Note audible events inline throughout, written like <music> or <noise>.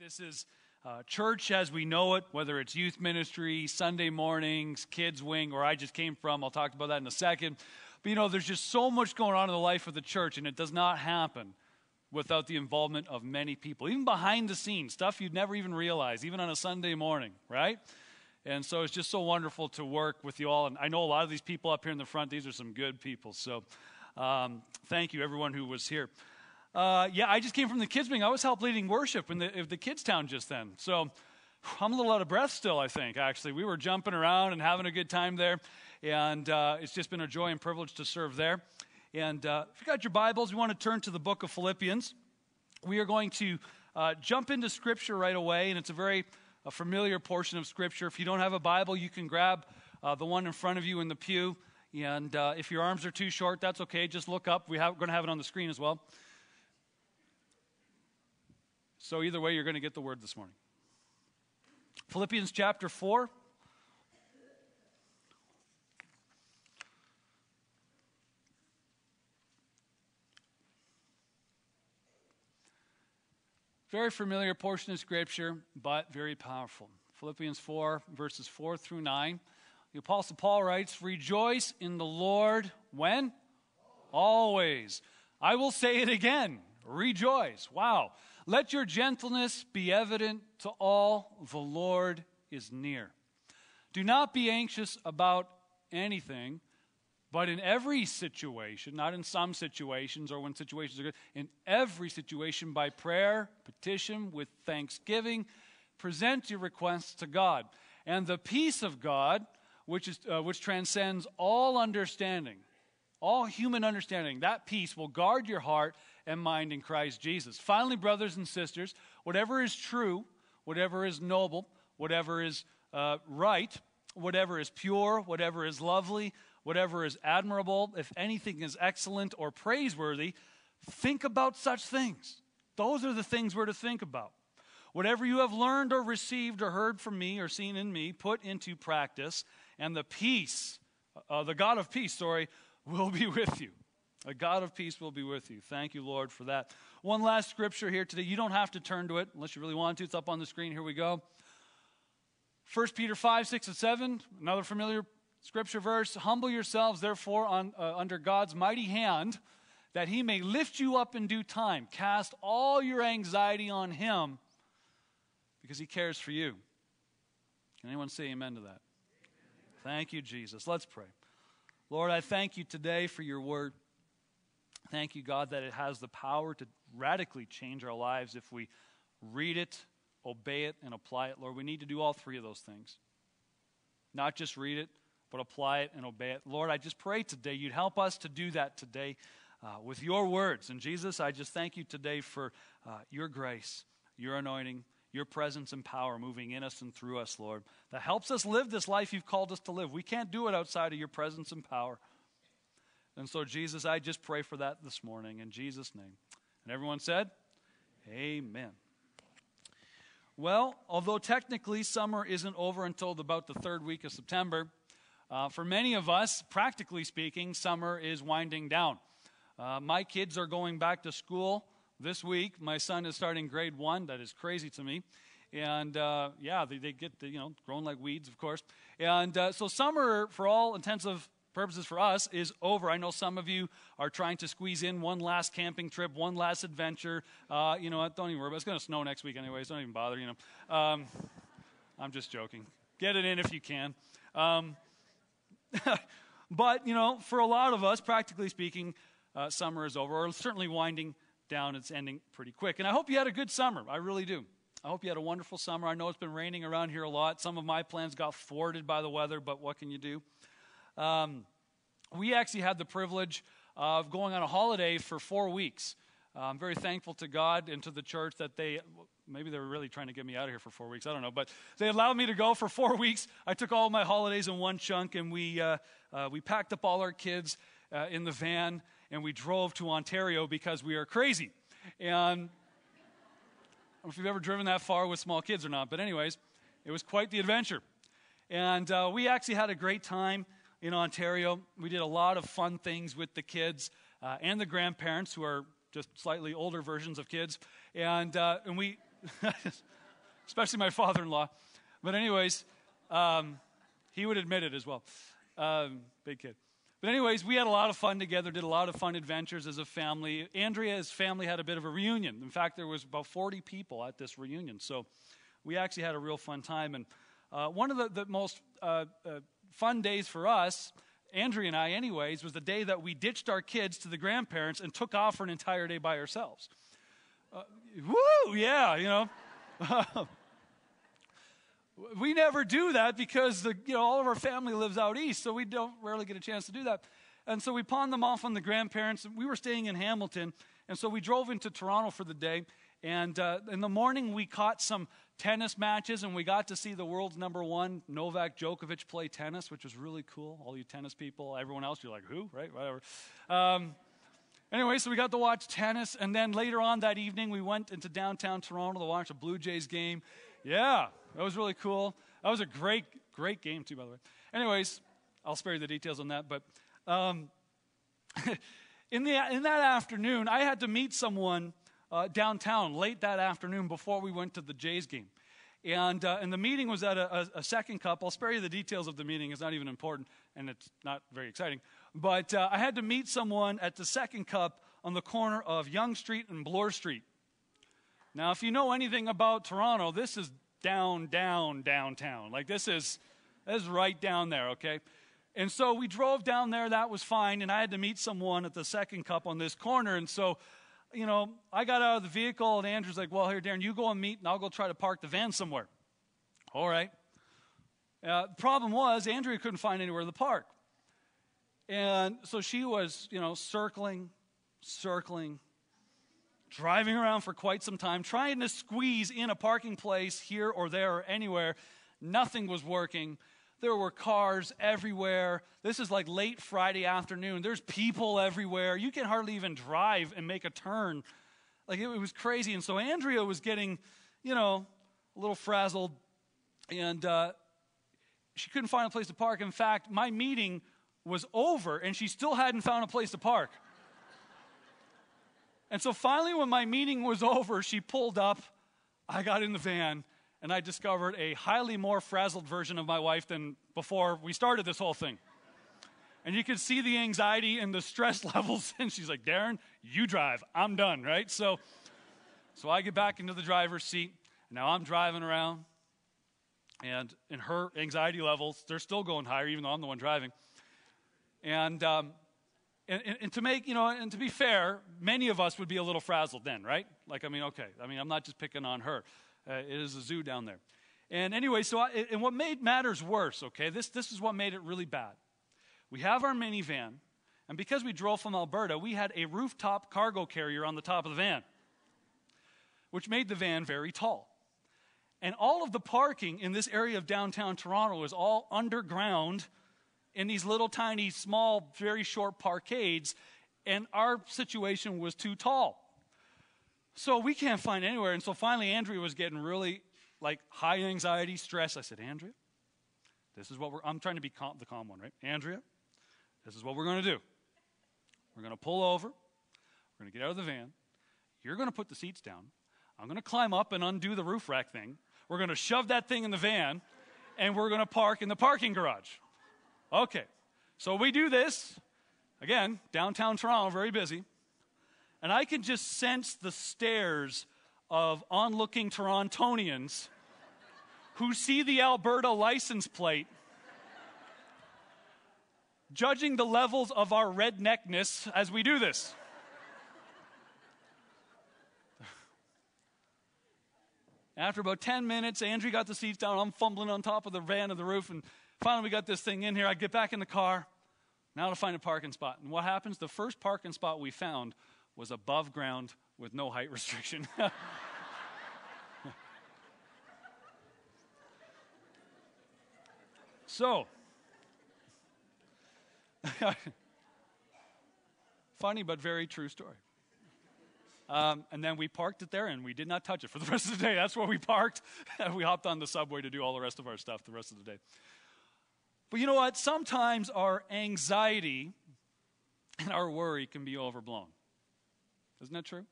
This is uh, church as we know it, whether it's youth ministry, Sunday mornings, kids' wing, where I just came from. I'll talk about that in a second. But you know, there's just so much going on in the life of the church, and it does not happen without the involvement of many people, even behind the scenes, stuff you'd never even realize, even on a Sunday morning, right? And so it's just so wonderful to work with you all. And I know a lot of these people up here in the front, these are some good people. So um, thank you, everyone who was here. Uh, yeah, I just came from the kids meeting. I was help leading worship in the, the kids' town just then. So I'm a little out of breath still, I think, actually. We were jumping around and having a good time there. And uh, it's just been a joy and privilege to serve there. And uh, if you got your Bibles, we want to turn to the book of Philippians. We are going to uh, jump into Scripture right away, and it's a very familiar portion of Scripture. If you don't have a Bible, you can grab uh, the one in front of you in the pew. And uh, if your arms are too short, that's okay. Just look up. We're going to have it on the screen as well. So, either way, you're going to get the word this morning. Philippians chapter 4. Very familiar portion of Scripture, but very powerful. Philippians 4, verses 4 through 9. The Apostle Paul writes, Rejoice in the Lord when? Always. I will say it again. Rejoice. Wow. Let your gentleness be evident to all. The Lord is near. Do not be anxious about anything, but in every situation, not in some situations or when situations are good, in every situation, by prayer, petition, with thanksgiving, present your requests to God. And the peace of God, which, is, uh, which transcends all understanding, all human understanding, that peace will guard your heart and mind in Christ Jesus. Finally, brothers and sisters, whatever is true, whatever is noble, whatever is uh, right, whatever is pure, whatever is lovely, whatever is admirable, if anything is excellent or praiseworthy, think about such things. Those are the things we're to think about. Whatever you have learned or received or heard from me or seen in me, put into practice, and the peace, uh, the God of peace, sorry, will be with you. A God of peace will be with you. Thank you, Lord, for that. One last scripture here today. You don't have to turn to it unless you really want to. It's up on the screen. Here we go. 1 Peter 5, 6, and 7, another familiar scripture verse. Humble yourselves, therefore, on, uh, under God's mighty hand, that he may lift you up in due time. Cast all your anxiety on him because he cares for you. Can anyone say amen to that? Thank you, Jesus. Let's pray. Lord, I thank you today for your word. Thank you, God, that it has the power to radically change our lives if we read it, obey it, and apply it. Lord, we need to do all three of those things. Not just read it, but apply it and obey it. Lord, I just pray today you'd help us to do that today uh, with your words. And Jesus, I just thank you today for uh, your grace, your anointing, your presence and power moving in us and through us, Lord, that helps us live this life you've called us to live. We can't do it outside of your presence and power. And so, Jesus, I just pray for that this morning in Jesus' name. And everyone said, Amen. Well, although technically summer isn't over until about the third week of September, uh, for many of us, practically speaking, summer is winding down. Uh, my kids are going back to school this week. My son is starting grade one. That is crazy to me. And uh, yeah, they, they get, the, you know, grown like weeds, of course. And uh, so summer, for all intensive purposes for us is over. I know some of you are trying to squeeze in one last camping trip, one last adventure. Uh, you know what? Don't even worry. About it's going to snow next week anyways. Don't even bother. You know, um, I'm just joking. Get it in if you can. Um, <laughs> but you know, for a lot of us, practically speaking, uh, summer is over, or certainly winding down. It's ending pretty quick. And I hope you had a good summer. I really do. I hope you had a wonderful summer. I know it's been raining around here a lot. Some of my plans got thwarted by the weather, but what can you do? Um, we actually had the privilege of going on a holiday for four weeks. Uh, I'm very thankful to God and to the church that they, maybe they were really trying to get me out of here for four weeks. I don't know. But they allowed me to go for four <laughs> weeks. I took all my holidays in one chunk and we, uh, uh, we packed up all our kids uh, in the van and we drove to Ontario because we are crazy. And I don't know if you've ever driven that far with small kids or not, but, anyways, it was quite the adventure. And uh, we actually had a great time in Ontario. We did a lot of fun things with the kids uh, and the grandparents, who are just slightly older versions of kids. And, uh, and we <laughs> especially my father in law. But, anyways, um, he would admit it as well. Um, big kid. But, anyways, we had a lot of fun together, did a lot of fun adventures as a family. Andrea's family had a bit of a reunion. In fact, there was about 40 people at this reunion. So, we actually had a real fun time. And uh, one of the, the most uh, uh, fun days for us, Andrea and I, anyways, was the day that we ditched our kids to the grandparents and took off for an entire day by ourselves. Uh, woo, yeah, you know. <laughs> we never do that because the, you know, all of our family lives out east, so we don't rarely get a chance to do that. And so we pawned them off on the grandparents. We were staying in Hamilton, and so we drove into Toronto for the day. And uh, in the morning, we caught some tennis matches, and we got to see the world's number one Novak Djokovic play tennis, which was really cool. All you tennis people, everyone else, you're like, who, right? Whatever. Um, anyway, so we got to watch tennis, and then later on that evening, we went into downtown Toronto to watch a Blue Jays game. Yeah, that was really cool. That was a great, great game, too, by the way. Anyways, I'll spare you the details on that, but. Um, <laughs> in, the, in that afternoon, I had to meet someone uh, downtown late that afternoon before we went to the Jays game. And, uh, and the meeting was at a, a, a, second cup. I'll spare you the details of the meeting. It's not even important, and it's not very exciting. But uh, I had to meet someone at the second cup on the corner of Yonge Street and Bloor Street. Now, if you know anything about Toronto, this is down, down, downtown. Like this is, this is right down there, okay? And so we drove down there. That was fine. And I had to meet someone at the second cup on this corner. And so you know, I got out of the vehicle and Andrea's like, well, here, Darren, you go and meet and I'll go try to park the van somewhere. All right. Uh, the problem was, Andrea couldn't find anywhere to park. And so she was, you know, circling, circling, driving around for quite some time, trying to squeeze in a parking place here or there or anywhere. Nothing was working. There were cars everywhere. This is like late Friday afternoon. There's people everywhere. You can hardly even drive and make a turn. Like it, was crazy. And so Andrea was getting, you know, a little frazzled. And uh, she couldn't find a place to park. In fact, my meeting was over and she still hadn't found a place to park. and so finally, when my meeting was <laughs> over, she pulled up. I got in the van and I discovered a highly more frazzled version of my wife than before we started this whole thing. And you could see the anxiety and the stress <laughs> levels. And she's like, Darren, you drive. I'm done, right? So, so I get back into the driver's seat. And now I'm driving around. And in her anxiety levels, they're still going higher, even though I'm the one driving. And, um, and, and, and to make, you know, and to be fair, many of us would be a little frazzled then, right? Like, I mean, okay. I mean, I'm not just picking on her. Uh, it is a zoo down there. And anyway, so I, and what made matters worse, okay, this, this is what made it really bad. We have our minivan, and because we drove from Alberta, we had a rooftop cargo carrier on the top of the van, which made the van very tall. And all of the parking in this area of downtown Toronto is all underground in these little tiny, small, very short parkades, and our situation was too tall. So we can't find anywhere. And so finally, Andrea was getting really like high anxiety, stress. I said, Andrea, this is what we're, I'm trying to be calm, the calm one, right? Andrea, this is what we're going to do. We're going to pull over. We're going to get out of the van. You're going to put the seats down. I'm going to climb up and undo the roof rack thing. We're going to shove that thing in the van, and we're going to park in the parking garage. Okay. So we do this. Again, downtown Toronto, very busy. And I can just sense the stares of onlooking Torontonians who see the Alberta license plate, judging the levels of our redneckness as we do this. After about 10 minutes, Andrea got the seats down. I'm fumbling on top of the van of the roof, and finally we got this thing in here. I get back in the car, now to find a parking spot. And what happens? The first parking spot we found was above ground with no height restriction. <laughs> so, <laughs> funny but very true story. Um, and then we parked it there and we did not touch it for the rest of the day. That's where we parked. <laughs> we hopped on the subway to do all the rest of our stuff the rest of the day. But you know what? Sometimes our anxiety and our worry can be overblown. Isn't that true?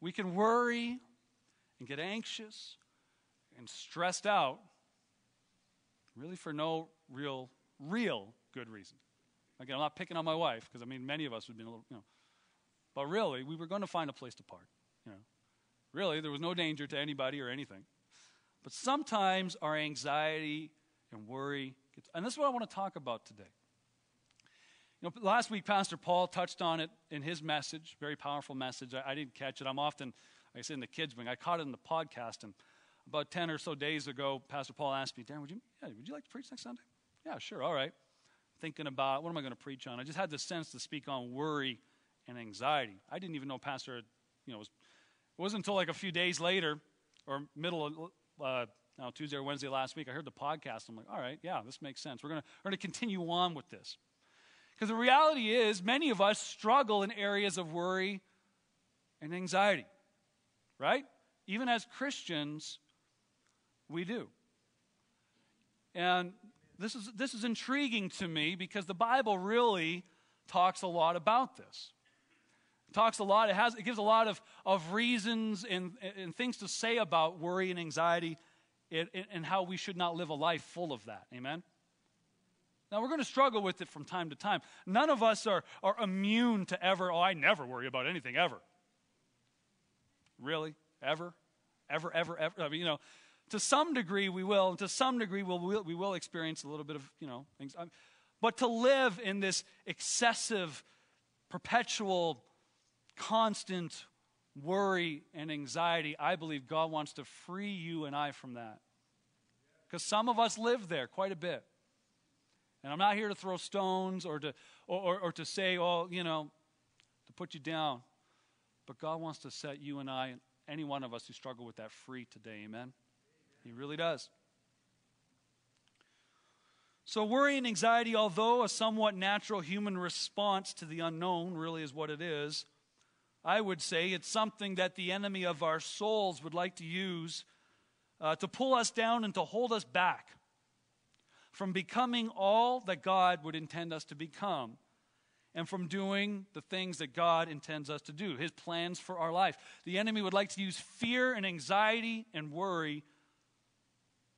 We can worry and get anxious and stressed out, really for no real, real good reason. Again, I'm not picking on my wife because I mean, many of us would be a little, you know. But really, we were going to find a place to park. You know, really, there was no danger to anybody or anything. But sometimes our anxiety and worry gets, and this is what I want to talk about today. You know, last week, Pastor Paul touched on it in his message, very powerful message. I, I didn't catch it. I'm often, like I said, in the kids' wing. I caught it in the podcast, and about 10 or so days ago, Pastor Paul asked me, Darren, would you, yeah, would you like to preach next Sunday? Yeah, sure, all right. Thinking about what am I going to preach on? I just had the sense to speak on worry and anxiety. I didn't even know Pastor, you know, was, it wasn't until like a few days later or middle of uh, no, Tuesday or Wednesday last week, I heard the podcast. I'm like, all right, yeah, this makes sense. We're going we're going to continue on with this. Because the reality is, many of us struggle in areas of worry and anxiety, right? Even as Christians, we do. And this is, this is intriguing to me because the Bible really talks a lot about this. It talks a lot, it, has, it gives a lot of, of reasons and, and things to say about worry and anxiety and, and how we should not live a life full of that. Amen? Now, we're going to struggle with it from time to time. None of us are, are immune to ever, oh, I never worry about anything ever. Really? Ever? Ever, ever, ever? I mean, you know, to some degree we will, and to some degree we'll, we'll, we will experience a little bit of, you know, things. Um, but to live in this excessive, perpetual, constant worry and anxiety, I believe God wants to free you and I from that. Because some of us live there quite a bit. And I'm not here to throw stones or to, or, or, or, to say, oh, you know, to put you down. But God wants to set you and I, and any one of us who struggle with that, free today. Amen? He really does. So, worry and anxiety, although a somewhat natural human response to the unknown, really is what it is, I would say it's something that the enemy of our souls would like to use uh, to pull us down and to hold us back from becoming all that God would intend us to become and from doing the things that God intends us to do, his plans for our life. The enemy would like to use fear and anxiety and worry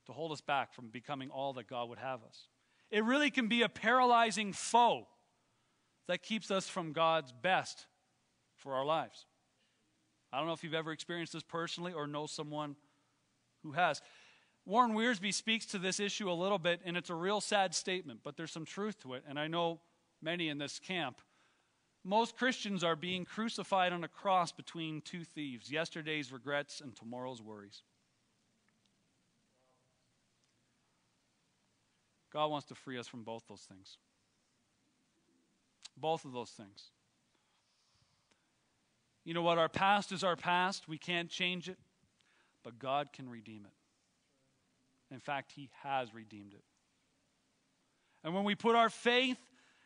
to hold us back from becoming all that God would have us. It really can be a paralyzing foe that keeps us from God's best for our lives. I don't know if you've ever experienced this personally or know someone who has. Warren Wiersbe speaks to this issue a little bit, and it's a real sad statement, but there's some truth to it, and I know many in this camp. Most Christians are being crucified on a cross between two thieves yesterday's regrets and tomorrow's worries. God wants to free us from both those things. Both of those things. You know what? Our past is our past. We can't change it, but God can redeem it. In fact, He has redeemed it. And when we put our faith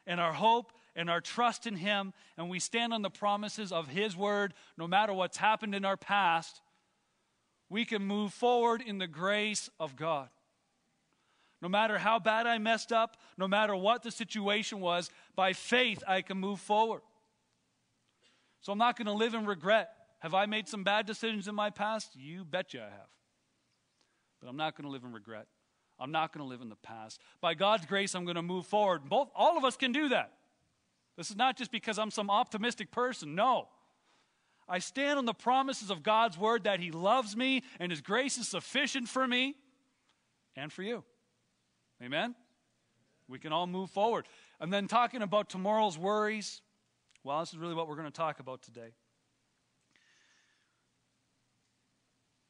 and our hope and our trust in Him and we stand on the promises of His Word, no matter what's happened in our past, we can move forward in the grace of God. No matter how bad I messed up, no matter what the situation was, by faith I can move forward. So I'm not going to live in regret. Have I made some bad decisions in my past? You betcha I have I'm not going to live in regret. I'm not going to live in the past. By God's grace, I'm going to move forward. Both, all of us can do that. This is not just because I'm some optimistic person. No. I stand on the promises of God's word that He loves me and His grace is sufficient for me and for you. Amen? We can all move forward. And then talking about tomorrow's worries, well, this is really what we're going to talk about today.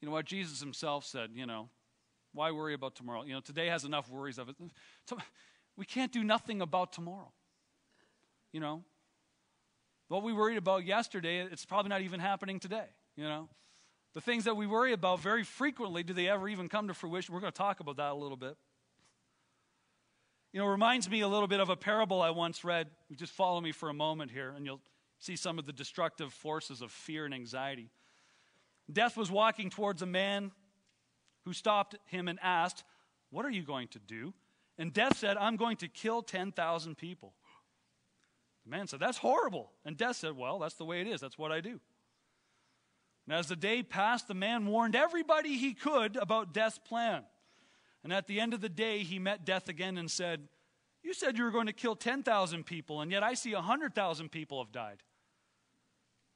You know what Jesus Himself said, you know, why worry about tomorrow? You know, today has enough worries of it. We can't do nothing about tomorrow. You know, what we worried about yesterday, it's probably not even happening today. You know, the things that we worry about very frequently, do they ever even come to fruition? We're going to talk about that a little bit. You know, reminds me a little bit of a parable I once read. Just follow me for a moment here, and you'll see some of the destructive forces of fear and anxiety. Death was walking towards a man who stopped him and asked, What are you going to do? And Death said, I'm going to kill 10,000 people. The man said, That's horrible. And Death said, Well, that's the way it is. That's what I do. And as the day passed, the man warned everybody he could about death's plan. And at the end of the day, he met death again and said, You said you were going to kill 10,000 people, and yet I see 100,000 people have died.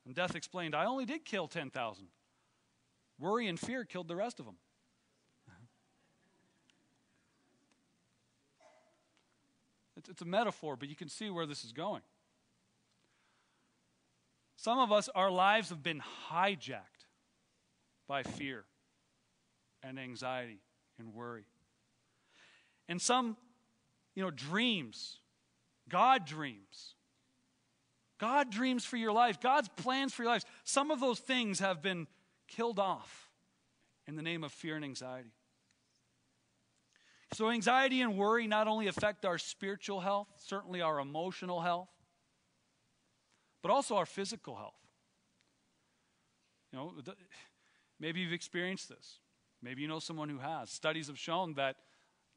And death explained, I only did kill 10,000. Worry and fear killed the rest of them. It's a metaphor, but you can see where this is going. Some of us, our lives have been hijacked by fear and anxiety and worry. And some, you know, dreams, God dreams. God dreams for your life, God's plans for your life. Some of those things have been killed off in the name of fear and anxiety. So, anxiety and worry not only affect our spiritual health, certainly our emotional health, but also our physical health. You know, maybe you've experienced this. Maybe you know someone who has. Studies have shown that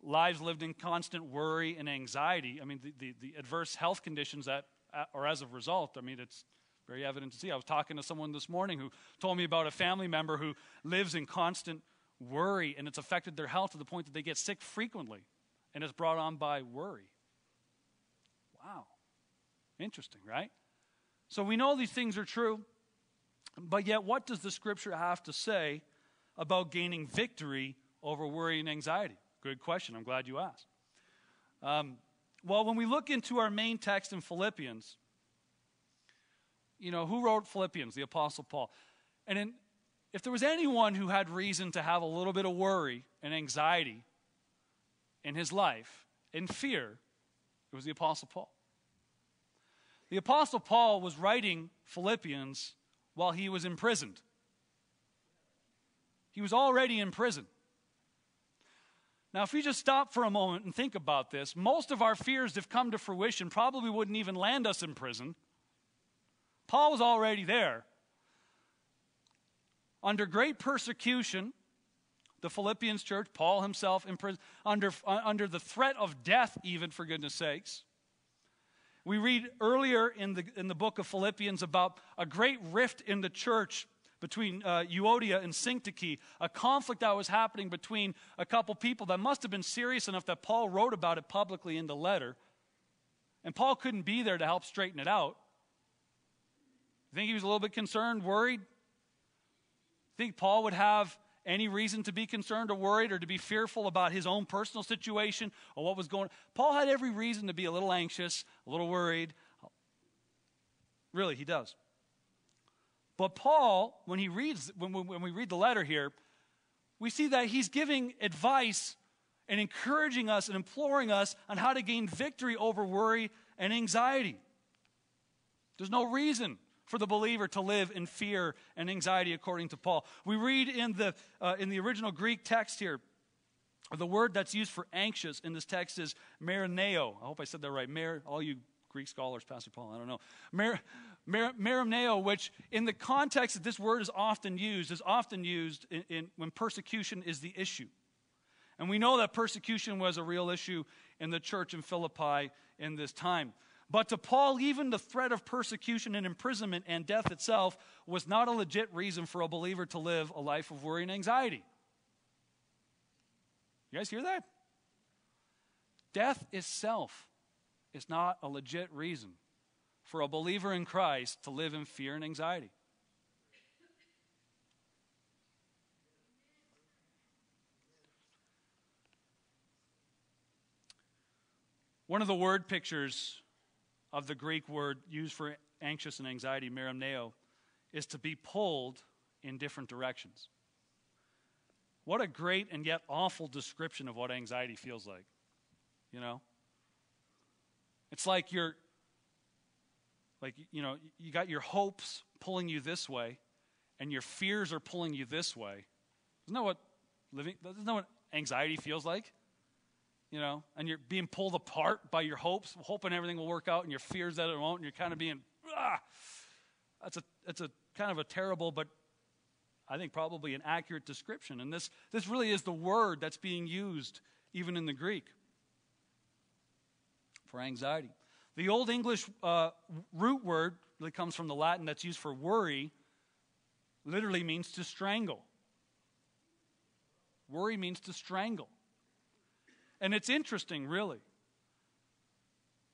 lives lived in constant worry and anxiety, I mean, the, the, the adverse health conditions that uh, are as a result, I mean, it's very evident to see. I was talking to someone this morning who told me about a family member who lives in constant worry and it's affected their health to the point that they get sick frequently and it's brought on by worry. Wow. Interesting, right? So we know these things are true, but yet what does the scripture have to say about gaining victory over worry and anxiety? Good question. I'm glad you asked. Um, well, when we look into our main text in Philippians, you know, who wrote Philippians? The Apostle Paul. And in, if there was anyone who had reason to have a little bit of worry and anxiety in his life, in fear, it was the Apostle Paul. The Apostle Paul was writing Philippians while he was imprisoned. He was already in prison. Now, if we just stop for a moment and think about this, most of our fears, have come to fruition, probably wouldn't even land us in prison. Paul was already there. Under great persecution, the Philippians church, Paul himself in prison, under, uh, under the threat of death, even for goodness sakes. We read earlier in the, in the book of Philippians about a great rift in the church between uh, Euodia and Syntyche, a conflict that was happening between a couple people that must have been serious enough that Paul wrote about it publicly in the letter. And Paul couldn't be there to help straighten it out. You think he was a little bit concerned, worried? Think Paul would have any reason to be concerned or worried or to be fearful about his own personal situation or what was going on? Paul had every reason to be a little anxious, a little worried. Really, he does. But Paul, when he reads, when, when we read the letter here, we see that he's giving advice and encouraging us and imploring us on how to gain victory over worry and anxiety. There's no reason for the believer to live in fear and anxiety, according to Paul. We read in the, uh, in the original Greek text here, the word that's used for anxious in this text is marineo. I hope I said that right. Mar, all you Greek scholars, Pastor Paul, I don't know. Mar, Mer, merimneo, which in the context that this word is often used, is often used in, in, when persecution is the issue. And we know that persecution was a real issue in the church in Philippi in this time. But to Paul, even the threat of persecution and imprisonment and death itself was not a legit reason for a believer to live a life of worry and anxiety. You guys hear that? Death itself is not a legit reason for a believer in Christ to live in fear and anxiety. One of the word pictures of the Greek word used for anxious and anxiety, merimneo, is to be pulled in different directions. What a great and yet awful description of what anxiety feels like. You know? It's like you're like, you know, you got your hopes pulling you this way, and your fears are pulling you this way. Isn't that what living, isn't that what anxiety feels like? You know, and you're being pulled apart by your hopes, hoping everything will work out, and your fears that it won't, and you're kind of being, ah. That's a, that's a kind of a terrible, but I think probably an accurate description. And this, this really is the word that's being used even in the Greek for anxiety. The Old English uh, root word really comes from the Latin that's used for worry, literally means to strangle. Worry means to strangle. And it's interesting, really.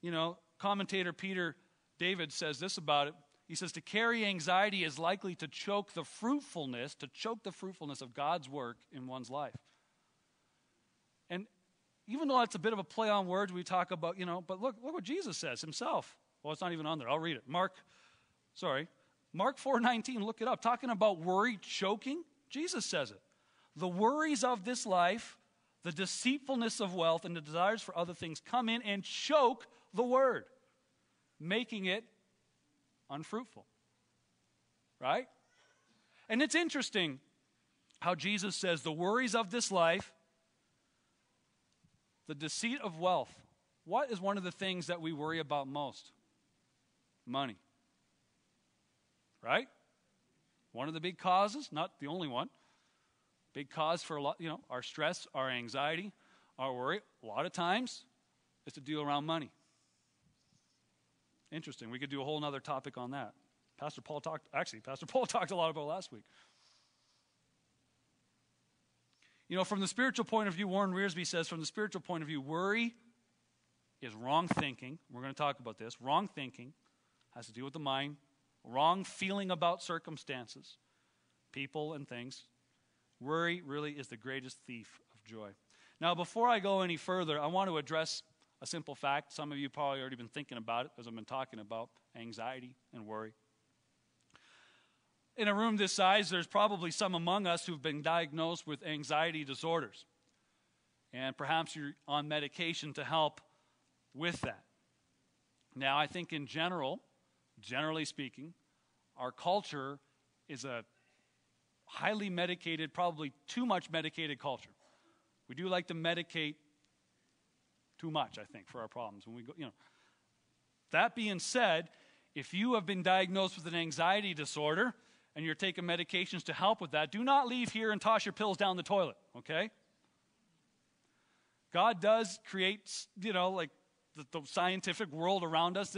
You know, commentator Peter David says this about it. He says, To carry anxiety is likely to choke the fruitfulness, to choke the fruitfulness of God's work in one's life. And even though that's a bit of a play on words, we talk about, you know, but look, look what Jesus says himself. Well, it's not even on there. I'll read it. Mark, sorry, Mark 4:19, look it up. Talking about worry choking, Jesus says it. The worries of this life, the deceitfulness of wealth, and the desires for other things come in and choke the word, making it unfruitful. Right? And it's interesting how Jesus says the worries of this life, the deceit of wealth. What is one of the things that we worry about most? Money. Right? One of the big causes, not the only one. Big cause for a lot, you know, our stress, our anxiety, our worry, a lot of times is to deal around money. Interesting. We could do a whole other topic on that. Pastor Paul talked, actually, Pastor <laughs> Paul talked a lot about last week. You know, from the spiritual point of view, Warren Wiersbe says, from the spiritual point of view, worry is wrong thinking. We're going to talk about this. Wrong thinking has to do with the mind, wrong feeling about circumstances, people, and things. Worry really is the greatest thief of joy. Now, before I go any further, I want to address a simple fact. Some of you probably already been thinking about it as I've been talking about anxiety and worry. In a room this size, there's probably some among us who've been diagnosed with anxiety disorders. And perhaps you're on medication to help with that. Now, I think in general, generally speaking, our culture is a highly medicated, probably too much medicated culture. We do like to medicate too much, I think, for our problems. When we go, you know. That being said, if you have been diagnosed with an anxiety disorder and you're taking medications to help with that, do not leave here and toss your pills down the toilet, okay? God does create, you know, like the, the, scientific world around us.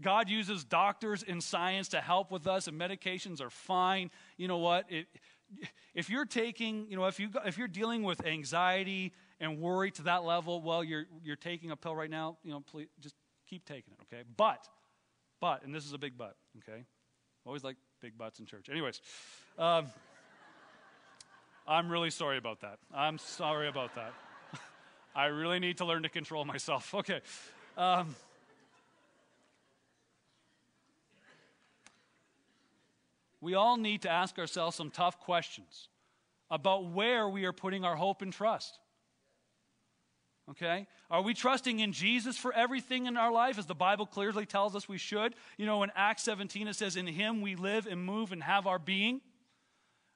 God uses doctors and science to help with us, and medications are fine. You know what? It, if you're taking, you know, if you if you're dealing with anxiety and worry to that level, well, you're you're taking a pill right now. You know, please just keep taking it, okay? But, but, and this is a big but, okay? Always like big butts in church. Anyways, um, I'm really sorry about that. I'm sorry about that. <laughs> I really need to learn to control myself. <laughs> Okay. Um, we all need to ask ourselves some tough questions about where we are putting our hope and trust. Okay? Are we trusting in Jesus for everything in our life as the Bible clearly tells us we should? You know, in Acts 17 it says, In Him we live and move and have our being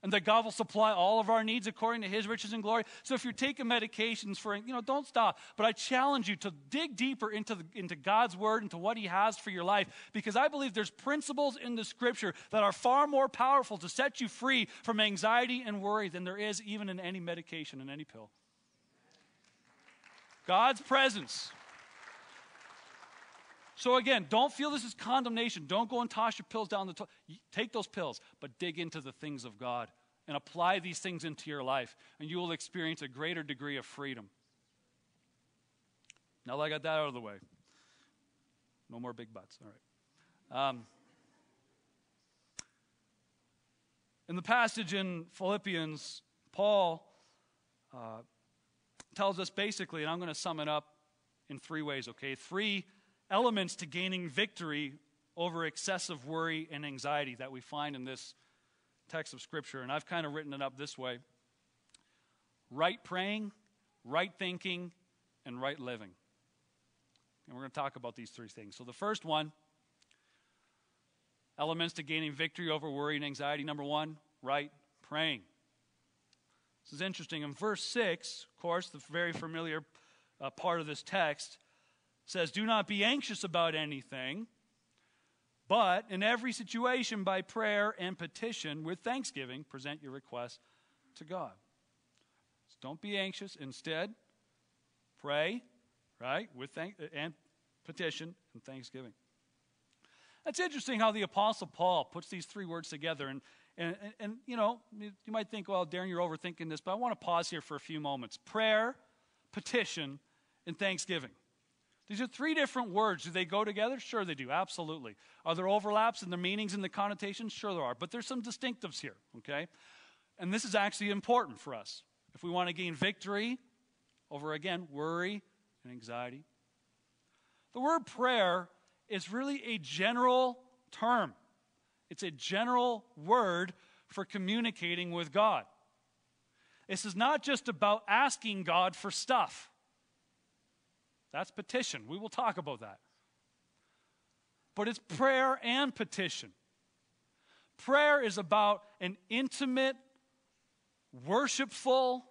and that God will supply all of our needs according to his riches and glory. So if you're taking medications for, you know, don't stop. But I challenge you to dig deeper into, the, into God's word, into what he has for your life, because I believe there's principles in the scripture that are far more powerful to set you free from anxiety and worry than there is even in any medication and any pill. God's presence. So again, don't feel this is condemnation. Don't go and toss your pills down the toilet. Take those pills, but dig into the things of God and apply these things into your life, and you will experience a greater degree of freedom. Now that I got that out of the way, no more big butts. All right. Um, in the passage in Philippians, Paul uh, tells us basically, and I'm going to sum it up in three ways, okay? Three elements to gaining victory over excessive worry and anxiety that we find in this text of Scripture. And I've kind of written it up this way right praying, right thinking, and right living. And we're going to talk about these three things. So the first one elements to gaining victory over worry and anxiety. Number one, right praying. This is interesting. In verse 6, of course, the very familiar uh, part of this text, says, Do not be anxious about anything, but in every situation, by prayer and petition, with thanksgiving, present your requests to God. So don't be anxious. Instead, pray, right, with thank- and petition and thanksgiving. That's interesting how the Apostle Paul puts these three words together. And, And, and, and, you know, you might think, well, Darren, you're overthinking this, but I want to pause here for a few moments. Prayer, petition, and thanksgiving. These are three different words. Do they go together? Sure, they do. Absolutely. Are there overlaps in the meanings and the connotations? Sure, there are. But there's some distinctives here, okay? And this is actually important for us. If we want to gain victory over, again, worry and anxiety, the word prayer is really a general term, it's a general word for communicating with God. This is not just about asking God for stuff. That's petition. We will talk about that. But it's prayer and petition. Prayer is about an intimate, worshipful,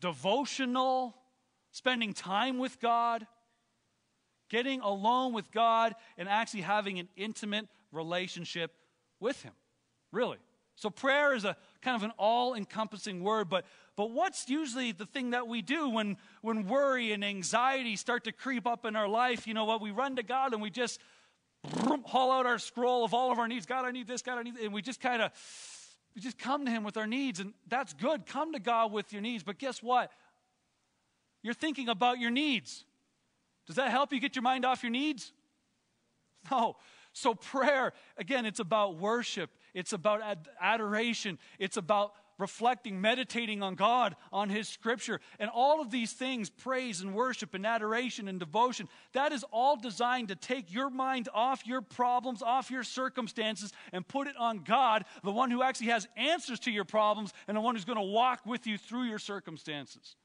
devotional, spending time with God, getting alone with God, and actually having an intimate relationship with Him. Really. So prayer is a kind of an all-encompassing word, but but what's usually the thing that we do when when worry and anxiety start to creep up in our life? You know what? We run to God and we just haul out our scroll of all of our needs. God, I need this, God, I need this. And we just kind of we just come to him with our needs and that's good. Come to God with your needs, but guess what? You're thinking about your needs. Does that help you get your mind off your needs? No. So, prayer, again, it's about worship, it's about ad- adoration, it's about reflecting, meditating on God, on His Scripture. And all of these things praise and worship and adoration and devotion that is all designed to take your mind off your problems, off your circumstances, and put it on God, the one who actually has answers to your problems and the one who's going to walk with you through your circumstances.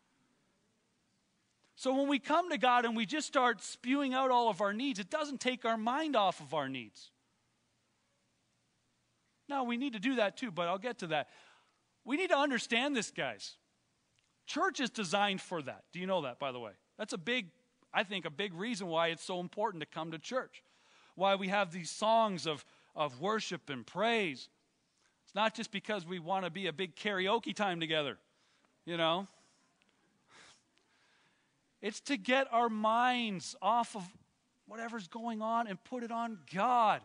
So when we come to God and we just start spewing out all of our needs, it doesn't take our mind off of our needs. Now, we need to do that too, but I'll get to that. We need to understand this, guys. Church is designed for that. Do you know that, by the way? That's a big, I think, a big reason why it's so important to come to church. Why we have these songs of, of worship and praise. It's not just because we want to be a big karaoke time together, you know? It's to get our minds off of whatever's going on and put it on God.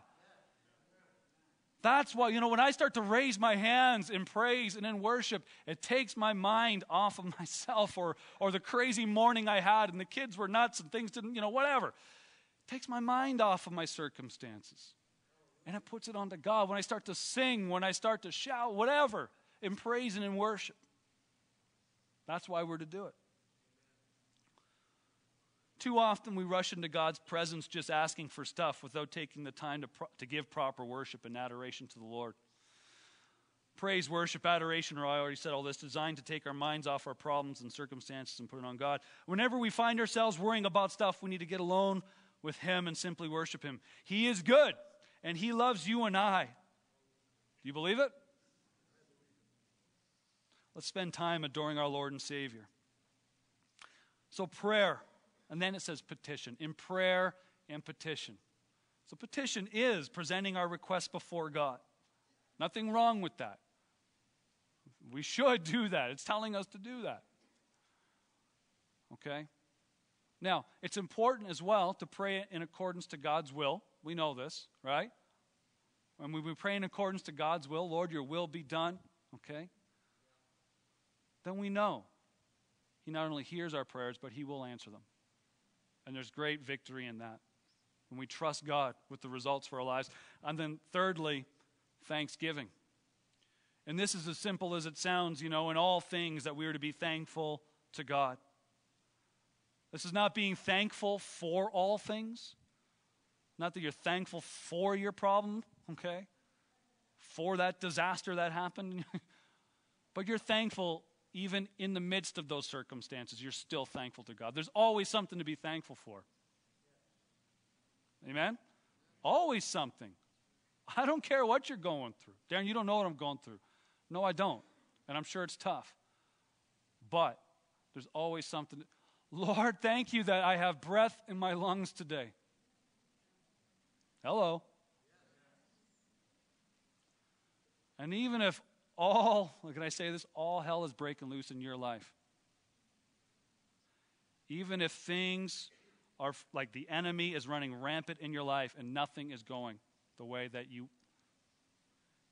That's why, you know, when I start to raise my hands in praise and in worship, it takes my mind off of <laughs> myself or, or the crazy morning I had and the kids were nuts and things didn't, you know, whatever. It takes my mind off of my circumstances. And it puts it onto God. When I start to sing, when I start to shout, whatever, in praise and in worship. That's why we're to do it. Too often we rush into God's presence just asking for stuff without taking the time to, pro- to give proper worship and adoration to the Lord. Praise, worship, adoration, or I already said all this, designed to take our minds off our problems and circumstances and put it on God. Whenever we find ourselves worrying about stuff, we need to get alone with Him and simply worship Him. He is good, and He loves you and I. Do you believe it? Let's spend time adoring our Lord and Savior. So, prayer. And then it says petition, in prayer and petition. So, petition is presenting our request before God. Nothing wrong with that. We should do that. It's telling us to do that. Okay? Now, it's important as well to pray in accordance to God's will. We know this, right? When we pray in accordance to God's will, Lord, your will be done, okay? Then we know He not only hears our prayers, but He will answer them. And there's great victory in that. And we trust God with the results for our lives. And then, thirdly, thanksgiving. And this is as simple as it sounds, you know, in all things that we are to be thankful to God. This is not being thankful for all things. Not that you're thankful for your problem, okay? For that disaster that happened. <laughs> but you're thankful even in the midst of those circumstances, you're still thankful to God. There's always something to be thankful for. Amen? Always something. I don't care what you're going through. Darren, you don't know what I'm going through. No, I don't. And I'm sure it's tough. But there's always something. Lord, thank you that I have breath in my lungs today. Hello. And even if all, can I say this? All hell is breaking loose in your life. Even if things are like the enemy is running rampant in your life and nothing is going the way that you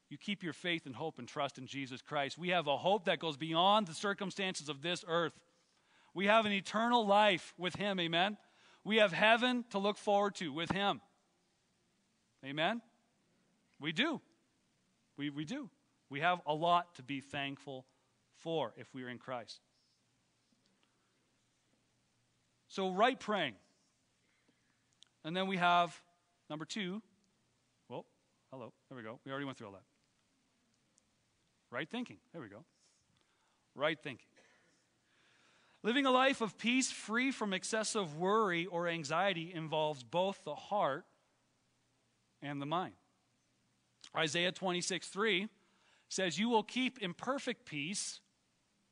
you keep your faith and hope and trust in Jesus Christ. We have a hope that goes beyond the circumstances of this earth. We have an eternal life with Him, amen? We have heaven to look forward to with Him. Amen? We do. We, we do. We have a lot to be thankful for if we are in Christ. So, right praying. And then we have number two. Well, hello. There we go. We already went through all that. Right thinking. There we go. Right thinking. Living a life of peace free from excessive worry or anxiety involves both the heart and the mind. Isaiah 26 3 says, You will keep in perfect peace.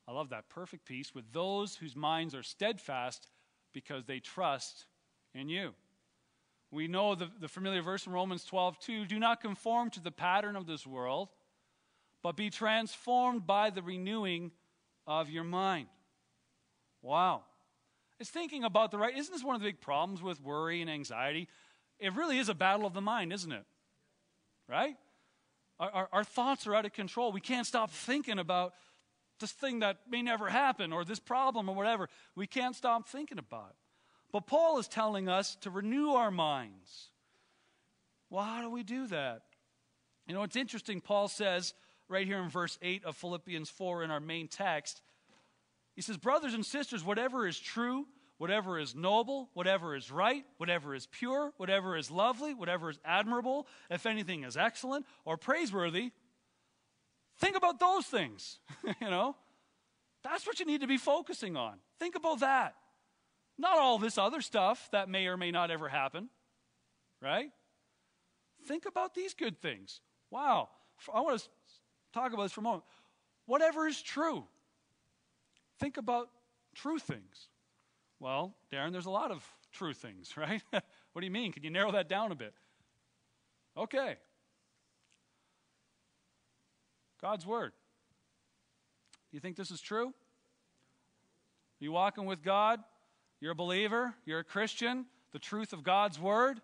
I love that, perfect peace, with those whose minds are steadfast because they trust in you. We know the, the familiar verse in Romans 12 2 Do not conform to the pattern of this world, but be transformed by the renewing of your mind. Wow. It's thinking about the right. Isn't this one of the big problems with worry and anxiety? It really is a battle of the mind, isn't it? Right? Our, our, our, thoughts are out of control. We can't stop thinking about this thing that may never happen or this problem or whatever. We can't stop thinking about it. But Paul is telling us to renew our minds. Well, how do we do that? You know, it's interesting. Paul says right here in verse 8 of Philippians 4 in our main text, he says, Brothers and sisters, whatever is true, whatever is noble, whatever is right, whatever is pure, whatever is lovely, whatever is admirable, if anything is excellent or praiseworthy, think about those things. <laughs> you know, that's what you need to be focusing on. Think about that. Not all this other stuff that may or may not ever happen, right? Think about these good things. Wow. I want to talk about this for a moment. Whatever is true, think about true things. Well, Darren, there's a lot of true things, <laughs> right? what do you mean? Can you narrow that down a bit? Okay. God's Word. Do you think this is true? You walking with God? You're a believer? You're a Christian? The truth of God's Word?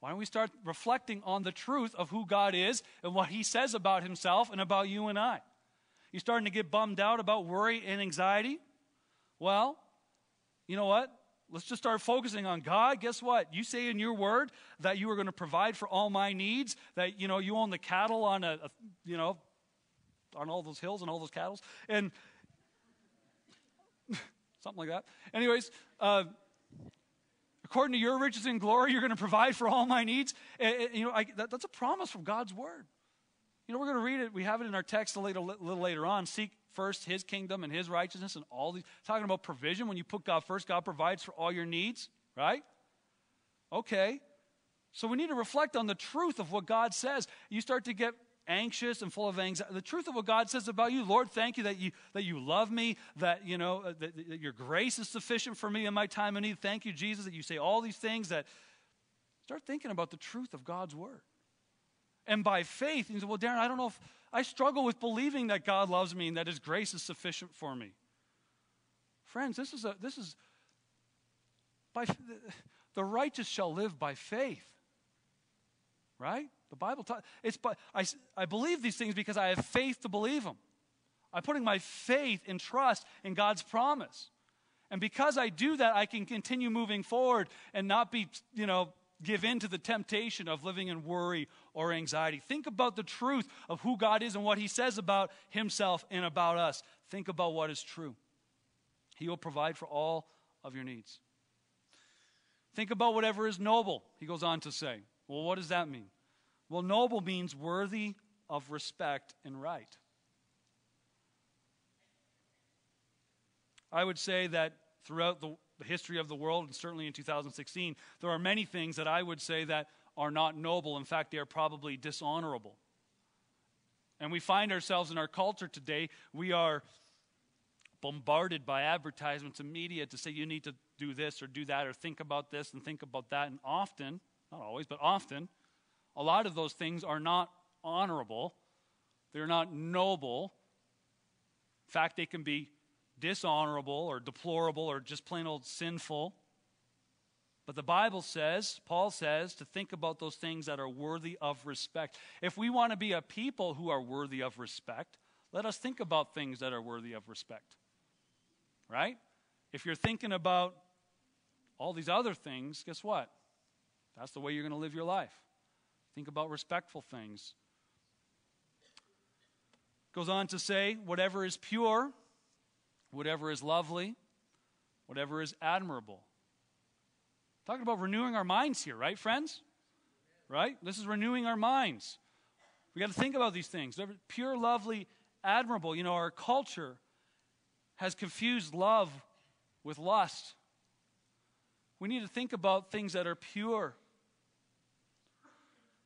Why don't we start reflecting on the truth of who God is and what He says about Himself and about you and I? You starting to get bummed out about worry and anxiety? Well, you know what? Let's just start focusing on God. Guess what? You say in your word that you are going to provide for all my needs, that, you know, you own the cattle on a, a you know, on all those hills and all those cattle. And <laughs> something like that. Anyways, uh, according to your riches and glory, you're going to provide for all my needs. And, and, you know, I, that, that's a promise from God's word. You know, we're going to read it. We have it in our text a little, little later on. Seek first his kingdom and his righteousness and all these. Talking about provision. When you put God first, God provides for all your needs, right? Okay. So we need to reflect on the truth of what God says. You start to get anxious and full of anxiety. The truth of what God says about you, Lord, thank you that you that you love me, that you know uh, that, that your grace is sufficient for me in my time of need. Thank you, Jesus, that you say all these things. That start thinking about the truth of God's word, and by faith, you say, "Well, Darren, I don't know if I struggle with believing that God loves me and that His grace is sufficient for me. Friends, this is a this is by the righteous shall live by faith. Right? The Bible talks. It's but I I believe these things because I have faith to believe them. I'm putting my faith and trust in God's promise. And because I do that, I can continue moving forward and not be, you know, give in to the temptation of living in worry or anxiety. Think about the truth of who God is and what He says about Himself and about us. Think about what is true. He will provide for all of your needs. Think about whatever is noble, he goes on to say. Well, what does that mean? Well, noble means worthy of respect and right. I would say that throughout the history of the world, and certainly in 2016, there are many things that I would say that are not noble. In fact, they are probably dishonorable. And we find ourselves in our culture today, we are bombarded by advertisements and media to say you need to do this or do that or think about this and think about that. And often, not always, but often, a lot of those things are not honorable, they're not noble. In fact, they can be dishonorable or deplorable or just plain old sinful. But the Bible says, Paul says, to think about those things that are worthy of respect. If we want to be a people who are worthy of respect, let us think about things that are worthy of respect. Right? If you're thinking about all these other things, guess what? That's the way you're going to live your life. Think about respectful things. Goes on to say, whatever is pure, whatever is lovely, whatever is admirable. Talking about renewing our minds here, right, friends? Right? This is renewing our minds. We got to think about these things. They're Pure, lovely, admirable. You know, our culture has confused love with lust. We need to think about things that are pure.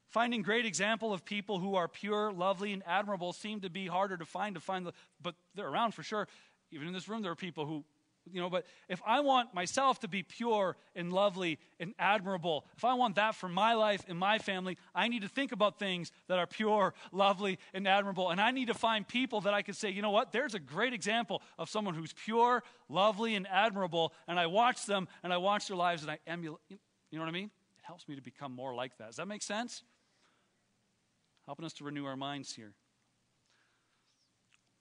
Finding great example of people who are pure, lovely, and admirable seem to be harder to find to find the, but they're around for sure. Even in this room, there are people who you know, but if I want myself to be pure and lovely and admirable, if I want that for my life and my family, I need to think about things that are pure, lovely, and admirable. And I need to find people that I can say, you know what, there's a great example of someone who's pure, lovely, and admirable. And I watch them and I watch their lives and I emulate. You know what I mean? It helps me to become more like that. Does that make sense? Helping us to renew our minds here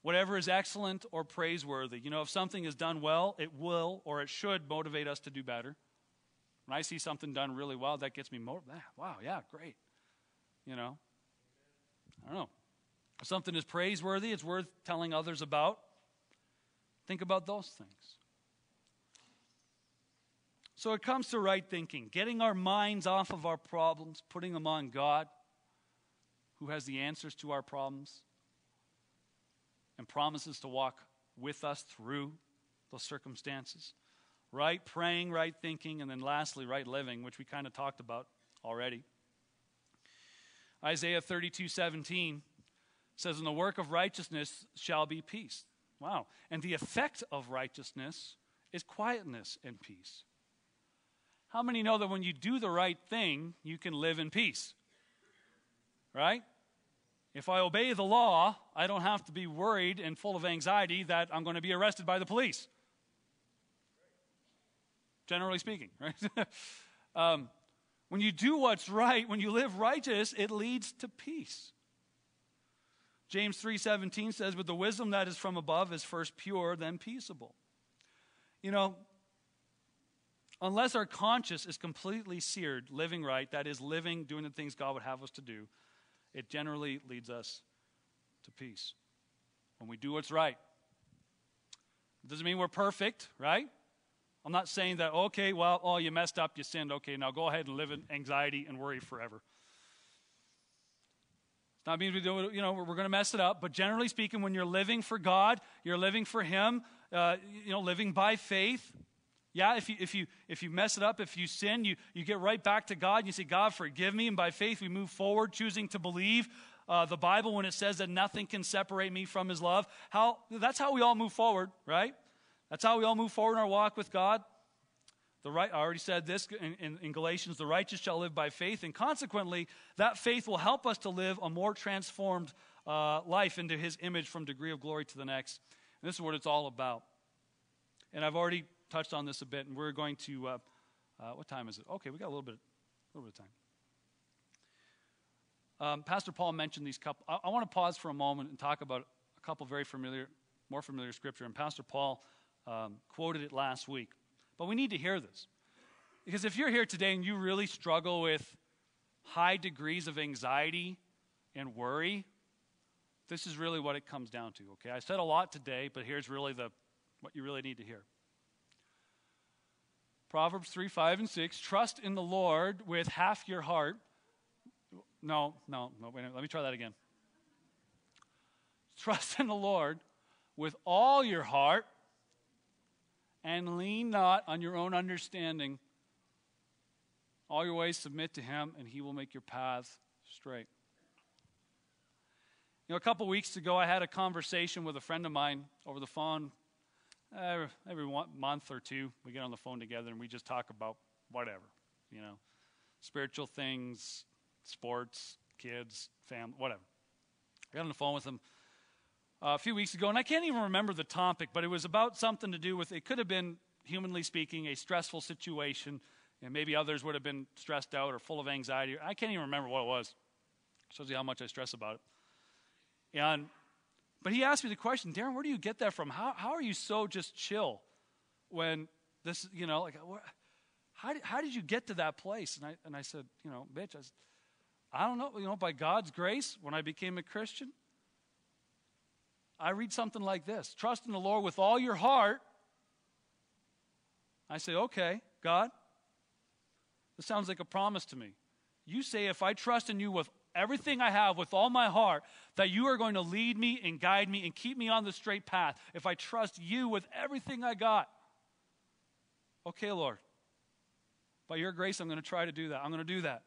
whatever is excellent or praiseworthy. You know, if something is done well, it will or it should motivate us to do better. When I see something done really well, that gets me more, ah, wow, yeah, great. You know, I don't know. If something is praiseworthy, it's worth telling others about. Think about those things. So it comes to right thinking, getting our minds off of our problems, putting them on God, who has the answers to our problems and promises to walk with us through those circumstances. Right praying, right thinking, and then lastly, right living, which we kind of talked about already. Isaiah 32 17 says, And the work of righteousness shall be peace. Wow. And the effect of righteousness is quietness and peace. How many know that when you do the right thing, you can live in peace? Right? If I obey the law, I don't have to be worried and full of anxiety that I'm going to be arrested by the police. Generally speaking, <laughs> right? um, when you do what's right, when you live righteous, it leads to peace. James 3:17 says, "But the wisdom that is from above is first pure, then peaceable." You know, unless our conscience is completely seared, living right, that is living doing the things God would have us to do, it generally leads us to peace. When we do what's right. It doesn't mean we're perfect, right? I'm not saying that, okay, well, oh, you messed up, you sinned, okay, now go ahead and live in anxiety and worry forever. It's not means we do, you know, we're going to mess it up, but generally speaking, when you're living for God, you're living for Him, uh, you know, living by faith, yeah, if you, if you, if you mess it up, if you sin, you, you get right back to God and you say, God, forgive me. And by faith, we move forward, choosing to believe uh, the Bible when it says that nothing can separate me from his love. How, that's how we all move forward, right? That's how we all move forward in our walk with God. The right, I already said this in, in, in Galatians the righteous shall live by faith. And consequently, that faith will help us to live a more transformed uh, life into his image from degree of glory to the next. And this is what it's all about. And I've already touched on this a bit, and we're going to. Uh, uh, what time is it? Okay, we got a little bit, a little bit of time. Um, Pastor Paul mentioned these couple. I, I want to pause for a moment and talk about a couple very familiar, more familiar scripture. And Pastor Paul um, quoted it last week, but we need to hear this because if you're here today and you really struggle with high degrees of anxiety and worry, this is really what it comes down to. Okay, I said a lot today, but here's really the what you really need to hear. Proverbs 3, 5, and 6. Trust in the Lord with half your heart. No, no, no, wait let me try that again. Trust in the Lord with all your heart and lean not on your own understanding. All your ways submit to him, and he will make your paths straight. You know, a couple weeks ago, I had a conversation with a friend of mine over the phone every, every one, month or two, we get on the phone together and we just talk about whatever, you know, spiritual things, sports, kids, family, whatever. I got on the phone with him uh, a few weeks ago, and I can't even remember the topic, but it was about something to do with it could have been, humanly speaking, a stressful situation And maybe others would have been stressed out or full of anxiety. I can't even remember what it was. Shows you how much I stress about it. And but he asked me the question, Darren, where do you get that from? How, how are you so just chill when this, you know, like, how, how did you get to that place? And I, and I said, you know, bitch, I, said, I don't know, you know, by God's grace, when I became a Christian, I read something like this Trust in the Lord with all your heart. I say, okay, God, this sounds like a promise to me. You say, if I trust in you with everything I have with all my heart, that you are going to lead me and guide me and keep me on the straight path if I trust you with everything I got. Okay, Lord. By your grace, I'm going to try to do that. I'm going to do that.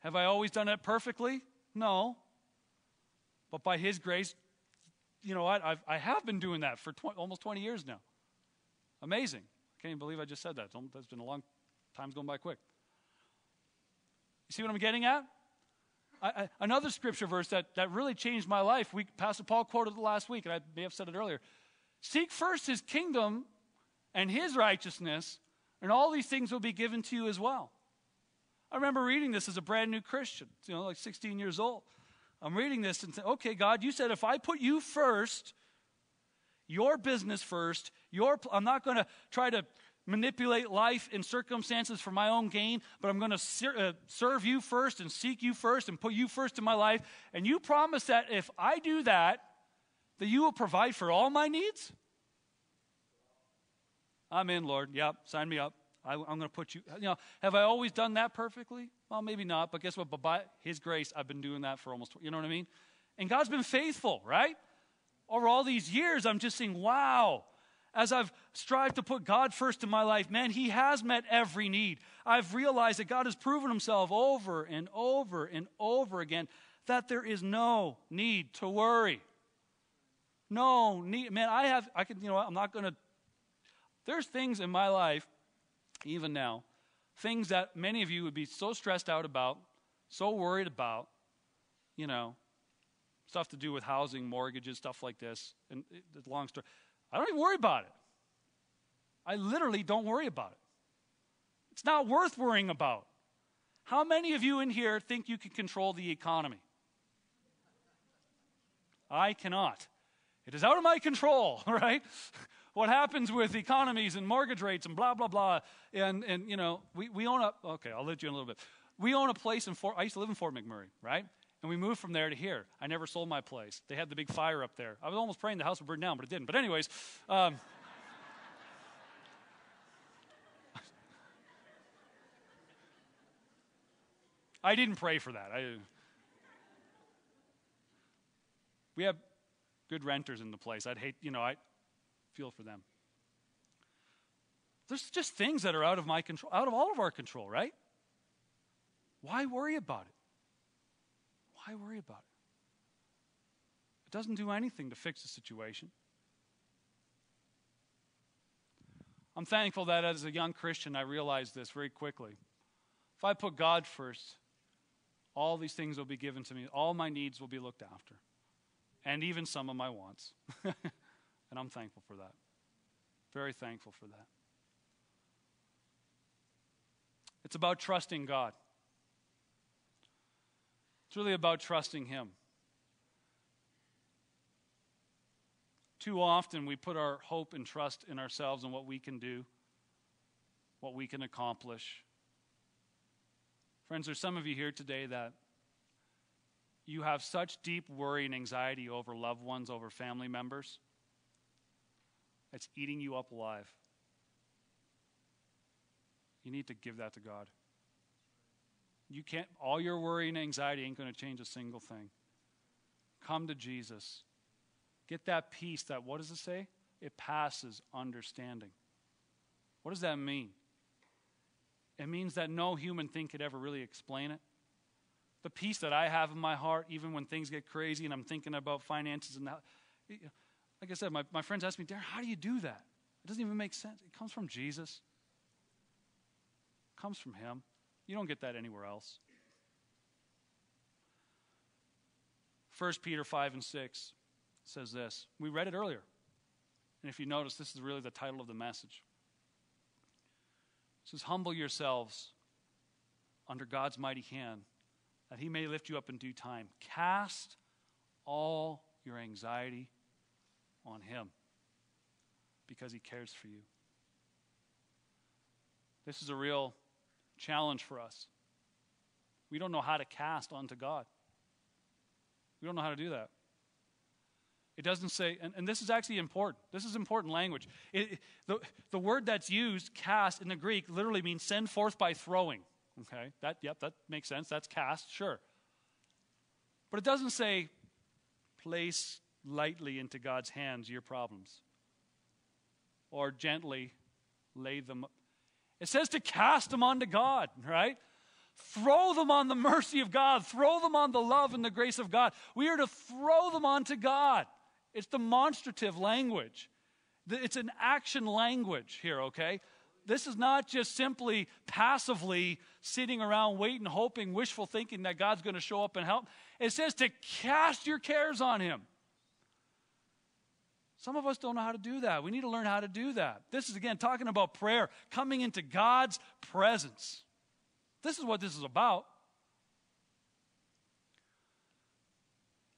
Have I always done it perfectly? No. But by His grace, you know what? I've, I have been doing that for almost 20 years now. Amazing. I can't even believe I just said that. That's been a long time's going by quick. See what I'm getting at? I, I, another scripture verse that, that really changed my life. We, Pastor Paul quoted it last week, and I may have said it earlier. Seek first his kingdom and his righteousness, and all these things will be given to you as well. I remember reading this as a brand new Christian, you know, like 16 years old. I'm reading this and saying, okay, God, you said if I put you first, your business first, your, I'm not going to try to manipulate life and circumstances for my own gain, but I'm going to ser- uh, serve you first and seek you first and put you first in my life. And you promise that if I do that, that you will provide for all my needs? I'm in, Lord. Yep, sign me up. I, am going to put you. You know, have I always done that perfectly? Well, maybe not, but guess what? But by His grace, I've been doing that for almost. You know what I mean? And God's been faithful, right? Over all these years, I'm just saying, wow as I've strived to put God first in my life, man, He has met every need. I've realized that God has proven Himself over and over and over again that there is no need to worry. No need. Man, I have, I can, you know, I'm not going to, there's things in my life, even now, things that many of you would be so stressed out about, so worried about, you know, stuff to do with housing, mortgages, stuff like this. And eh, the long story. I don't even worry about it. I literally don't worry about it. It's not worth worrying about. How many of you in here think you can control the economy? I cannot. It is out of my control, <laughs> right? What happens with economies and mortgage rates and blah, blah, blah. And, and you know, we, we own a, okay, I'll let you in a little bit. We own a place in Fort, I used to live in Fort McMurray, right? And we moved from there to here. I never sold my place. They had the big fire up there. I was almost praying the house would burn down, but it didn't. But, anyways, um, <laughs> I didn't pray for that. I, we have good renters in the place. I'd hate, you know, I feel for them. There's just things that are out of my control, out of all of our control, right? Why worry about it? Why worry about it? It doesn't do anything to fix the situation. I'm thankful that as a young Christian, I realized this very quickly. If I put God first, all these things will be given to me, all my needs will be looked after, and even some of my wants. <laughs> and I'm thankful for that. Very thankful for that. It's about trusting God. It's really about trusting Him. Too often we put our hope and trust in ourselves and what we can do, what we can accomplish. Friends, there's some of you here today that you have such deep worry and anxiety over loved ones, over family members. It's eating you up alive. You need to give that to God. You can't, all your worry and anxiety ain't going to change a single thing. Come to Jesus. Get that peace that, what does it say? It passes understanding. What does that mean? It means that no human thing could ever really explain it. The peace that I have in my heart, even when things get crazy and I'm thinking about finances and that. Like I said, my, my friends ask me, Darren, how do you do that? It doesn't even make sense. It comes from Jesus, it comes from Him. You don't get that anywhere else. 1 Peter 5 and 6 says this. We read it earlier. And if you notice, this is really the title of the message. It says, Humble yourselves under God's mighty hand, that he may lift you up in due time. Cast all your anxiety on him because he cares for you. This is a real challenge for us. We don't know how to cast onto God. We don't know how to do that. It doesn't say, and, and this is actually important. This is important language. It, the, the word that's used, cast, in the Greek, literally means send forth by throwing. Okay, that, yep, that makes sense. That's cast, sure. But it doesn't say place lightly into God's hands your problems or gently lay them. It says to cast them onto God, right? Throw them on the mercy of God. Throw them on the love and the grace of God. We are to throw them onto God. It's demonstrative language. It's an action language here, okay? This is not just simply passively sitting around waiting, hoping, wishful thinking that God's going to show up and help. It says to cast your cares on Him. Some of us don't know how to do that. We need to learn how to do that. This is, again, talking about prayer, coming into God's presence. This is what this is about.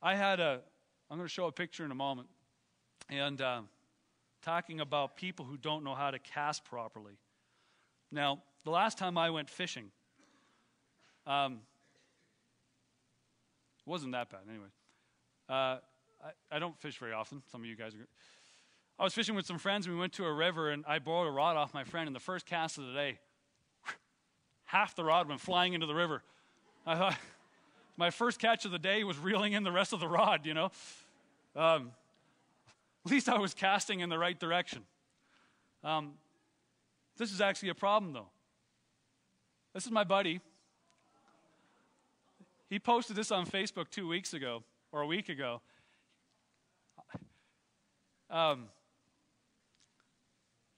I had a, I'm going to show a picture in a moment, and uh, talking about people who don't know how to cast properly. Now, the last time I went fishing, um, wasn't that bad anyway. Uh, I, I, don't fish very often. Some of you guys are. I was fishing with some friends, and we went to a river, and I borrowed a rod off my friend. And the first cast of the day, half the rod went flying into the river. I thought, <laughs> my first catch of the day was reeling in the rest of the rod, you know. Um, at least I was casting in the right direction. Um, this is actually a problem, though. This is my buddy. He posted this on Facebook two weeks ago, or a week ago. Um,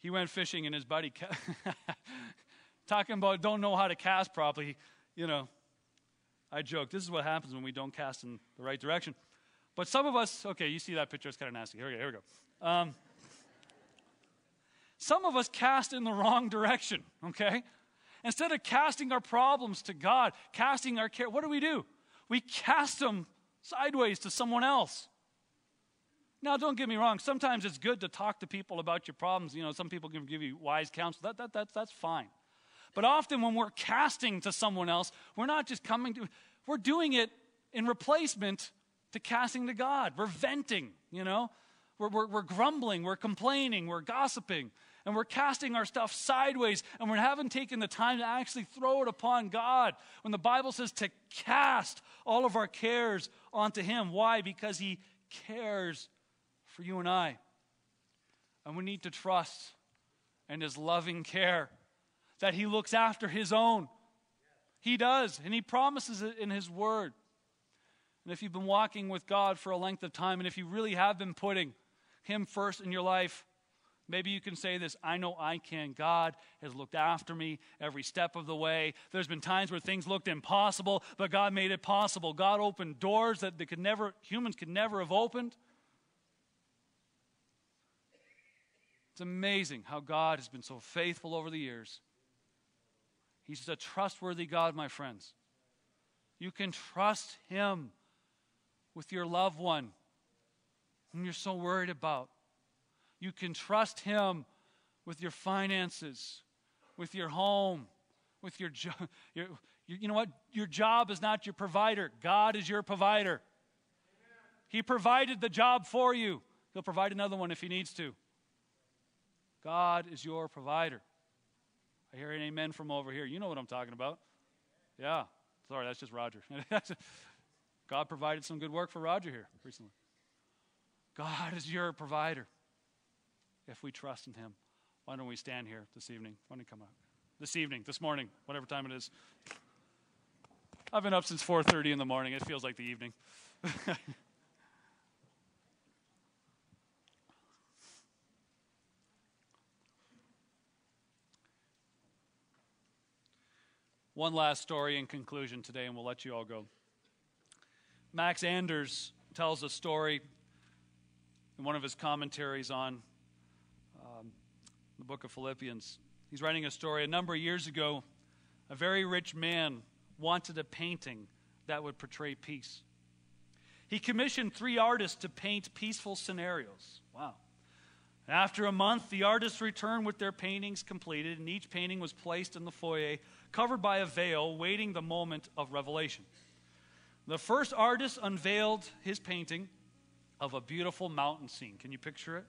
he went fishing, and his buddy, <laughs> talking about don't know how to cast properly, you know, I joke, this is what happens when we don't cast in the right direction. But some of us, okay, you see that picture, it's kind of nasty. Here we go. Here we go. Um, some of us cast in the wrong direction, okay? Instead of casting our problems to God, casting our care, what do we do? We cast them sideways to someone else. Now, don't get me wrong. Sometimes it's good to talk to people about your problems. You know, some people can give you wise counsel. That, that, that, that's fine. But often when we're casting to someone else, we're not just coming to, we're doing it in replacement to casting to God. We're venting, you know? We're, we're, we're grumbling, we're complaining, we're gossiping, and we're casting our stuff sideways, and we haven't taken the time to actually throw it upon God. When the Bible says to cast all of our cares onto Him. Why? Because He cares for you and I. And we need to trust in His loving care that He looks after His own. He does, and He promises it in His Word. And if you've been walking with God for a length of time, and if you really have been putting Him first in your life, maybe you can say this I know I can. God has looked after me every step of the way. There's been times where things looked impossible, but God made it possible. God opened doors that they could never, humans could never have opened. It's amazing how God has been so faithful over the years. He's a trustworthy God, my friends. You can trust Him with your loved one whom you're so worried about. You can trust Him with your finances, with your home, with your job. <laughs> You know what? Your job is not your provider, God is your provider. He provided the job for you, He'll provide another one if He needs to. God is your provider. I hear an amen from over here. You know what I'm talking about. Yeah. Sorry, that's just Roger. <laughs> God provided some good work for Roger here recently. God is your provider if we trust in him. Why don't we stand here this evening? Why don't you come out? This evening, this morning, whatever time it is. I've been up since 4:30 in the morning. It feels like the evening. <laughs> One last story in conclusion today, and we'll let you all go. Max Anders tells a story in one of his commentaries on um, the book of Philippians. He's writing a story. A number of years ago, a very rich man wanted a painting that would portray peace. He commissioned three artists to paint peaceful scenarios. Wow. After a month, the artists returned with their paintings completed, and each painting was placed in the foyer, covered by a veil, waiting the moment of revelation. The first artist unveiled his painting of a beautiful mountain scene. Can you picture it?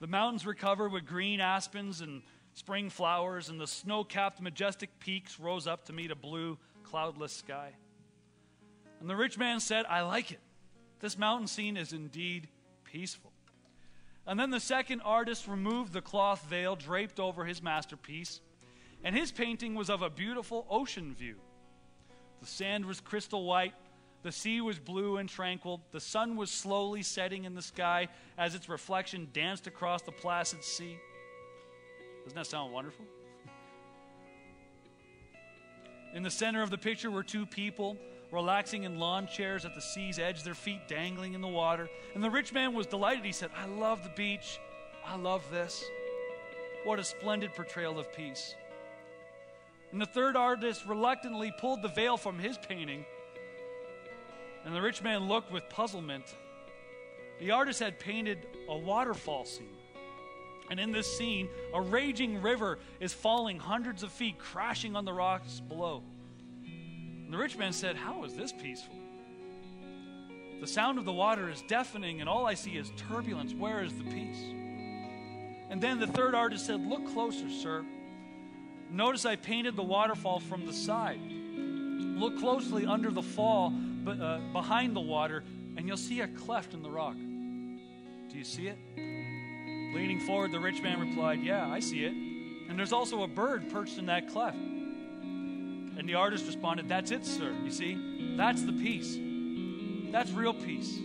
The mountains were covered with green aspens and spring flowers, and the snow capped majestic peaks rose up to meet a blue, cloudless sky. And the rich man said, I like it. This mountain scene is indeed peaceful. And then the second artist removed the cloth veil draped over his masterpiece, and his painting was of a beautiful ocean view. The sand was crystal white, the sea was blue and tranquil, the sun was slowly setting in the sky as its reflection danced across the placid sea. Doesn't that sound wonderful? In the center of the picture were two people relaxing in lawn chairs at the sea's edge, their feet dangling in the water. And the rich man was delighted. He said, I love the beach. I love this. What a splendid portrayal of peace. And the third artist reluctantly pulled the veil from his painting. And the rich man looked with puzzlement. The artist had painted a waterfall scene. And in this scene, a raging river is falling hundreds of feet, crashing on the rocks below. And the rich man said, How is this peaceful? The sound of the water is deafening, and all I see is turbulence. Where is the peace? And then the third artist said, Look closer, sir. Notice I painted the waterfall from the side. Look closely under the fall, uh, behind the water, and you'll see a cleft in the rock. Do you see it? Leaning forward, the rich man replied, Yeah, I see it. And there's also a bird perched in that cleft. And the artist responded, That's it, sir. You see? That's the peace. That's real peace.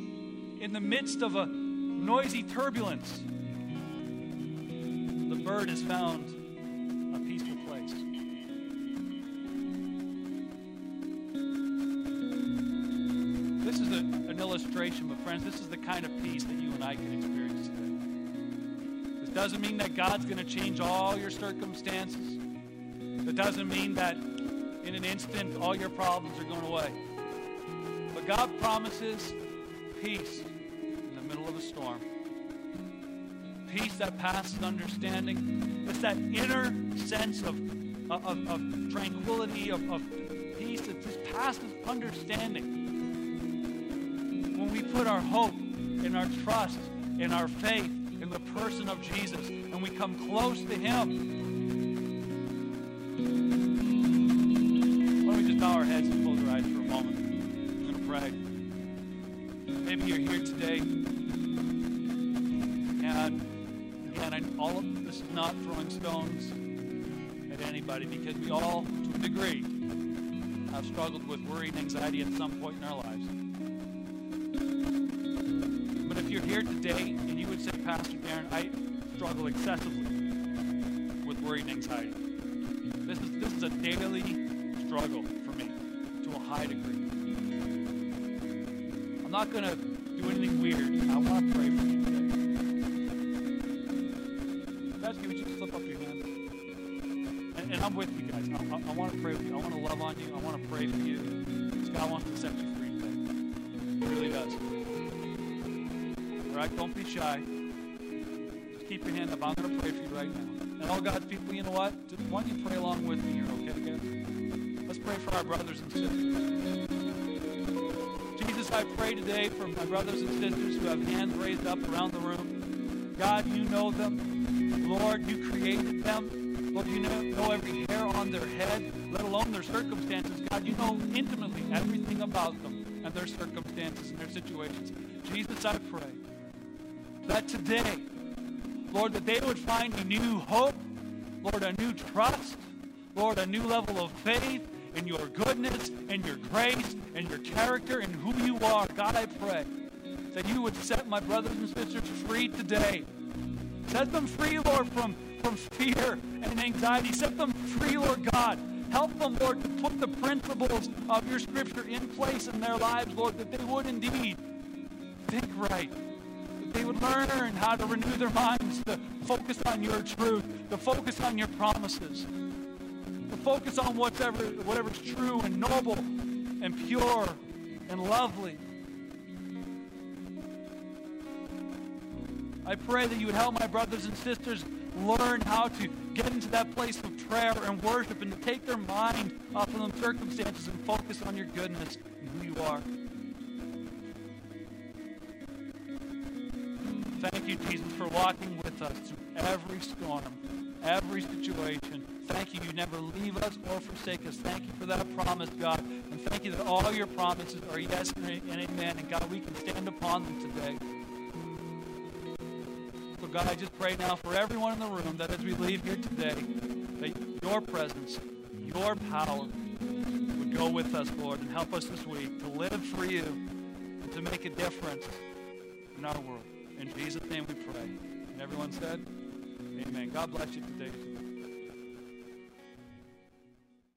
In the midst of a noisy turbulence, the bird is found an illustration, but friends, this is the kind of peace that you and I can experience today. This doesn't mean that God's going to change all your circumstances. It doesn't mean that in an instant, all your problems are going away. But God promises peace in the middle of a storm. Peace that passes understanding. It's that inner sense of, of, of tranquility, of, of peace that just passes understanding. We put our hope in our trust, in our faith, in the person of Jesus, and we come close to Him, Let me just bow our heads and close our eyes for a moment. I'm going to pray. Maybe you're here today, and again, I, all of this is not throwing stones at anybody because we all, to a degree, have struggled with worry and anxiety at some point in our lives. Today and you would say, Pastor Darren, I struggle excessively with worry and anxiety. This is this is a daily struggle for me to a high degree. I'm not going to do anything weird. I want to pray for you today. Guys, would you slip up your hand? And, and I'm with you guys. I, I, I want to pray with you. I want to love on you. I want to pray for you. God wants to set you right, don't be shy. Just keep your hand up. I'm going to pray for you right now. And all God's people, you know what? Just, why don't you pray along with me here, okay, guys? Let's pray for our brothers and sisters. Jesus, I pray today for my brothers and sisters who have hands raised up around the room. God, you know them. Lord, you created them. Lord, you know, know every hair on their head, let alone their circumstances. God, you know intimately everything about them and their circumstances and their situations. Jesus, I pray that today, Lord, that they would find a new hope, Lord, a new trust, Lord, a new level of faith, in your goodness and your grace and your character and who you are. God, I pray that you would set my brothers and sisters free today. Set them free, Lord, from, from fear and anxiety. Set them free, Lord God. Help them, Lord, to put the principles of your scripture in place in their lives, Lord, that they would indeed think right, they would learn how to renew their minds to focus on your truth, to focus on your promises, to focus on whatever, whatever's true and noble and pure and lovely. I pray that you would help my brothers and sisters learn how to get into that place of prayer and worship and to take their mind off of them circumstances and focus on your goodness and who you are. Thank you, Jesus, for walking with us through every storm, every situation. Thank you, you never leave us or forsake us. Thank you for that promise, God. And thank you that all your promises are yes and amen. And God, we can stand upon them today. So, God, I just pray now for everyone in the room that as we leave here today, that your presence, your power would go with us, Lord, and help us this week to live for you and to make a difference in our world. In Jesus' name we pray. And everyone said, Amen. God bless you today.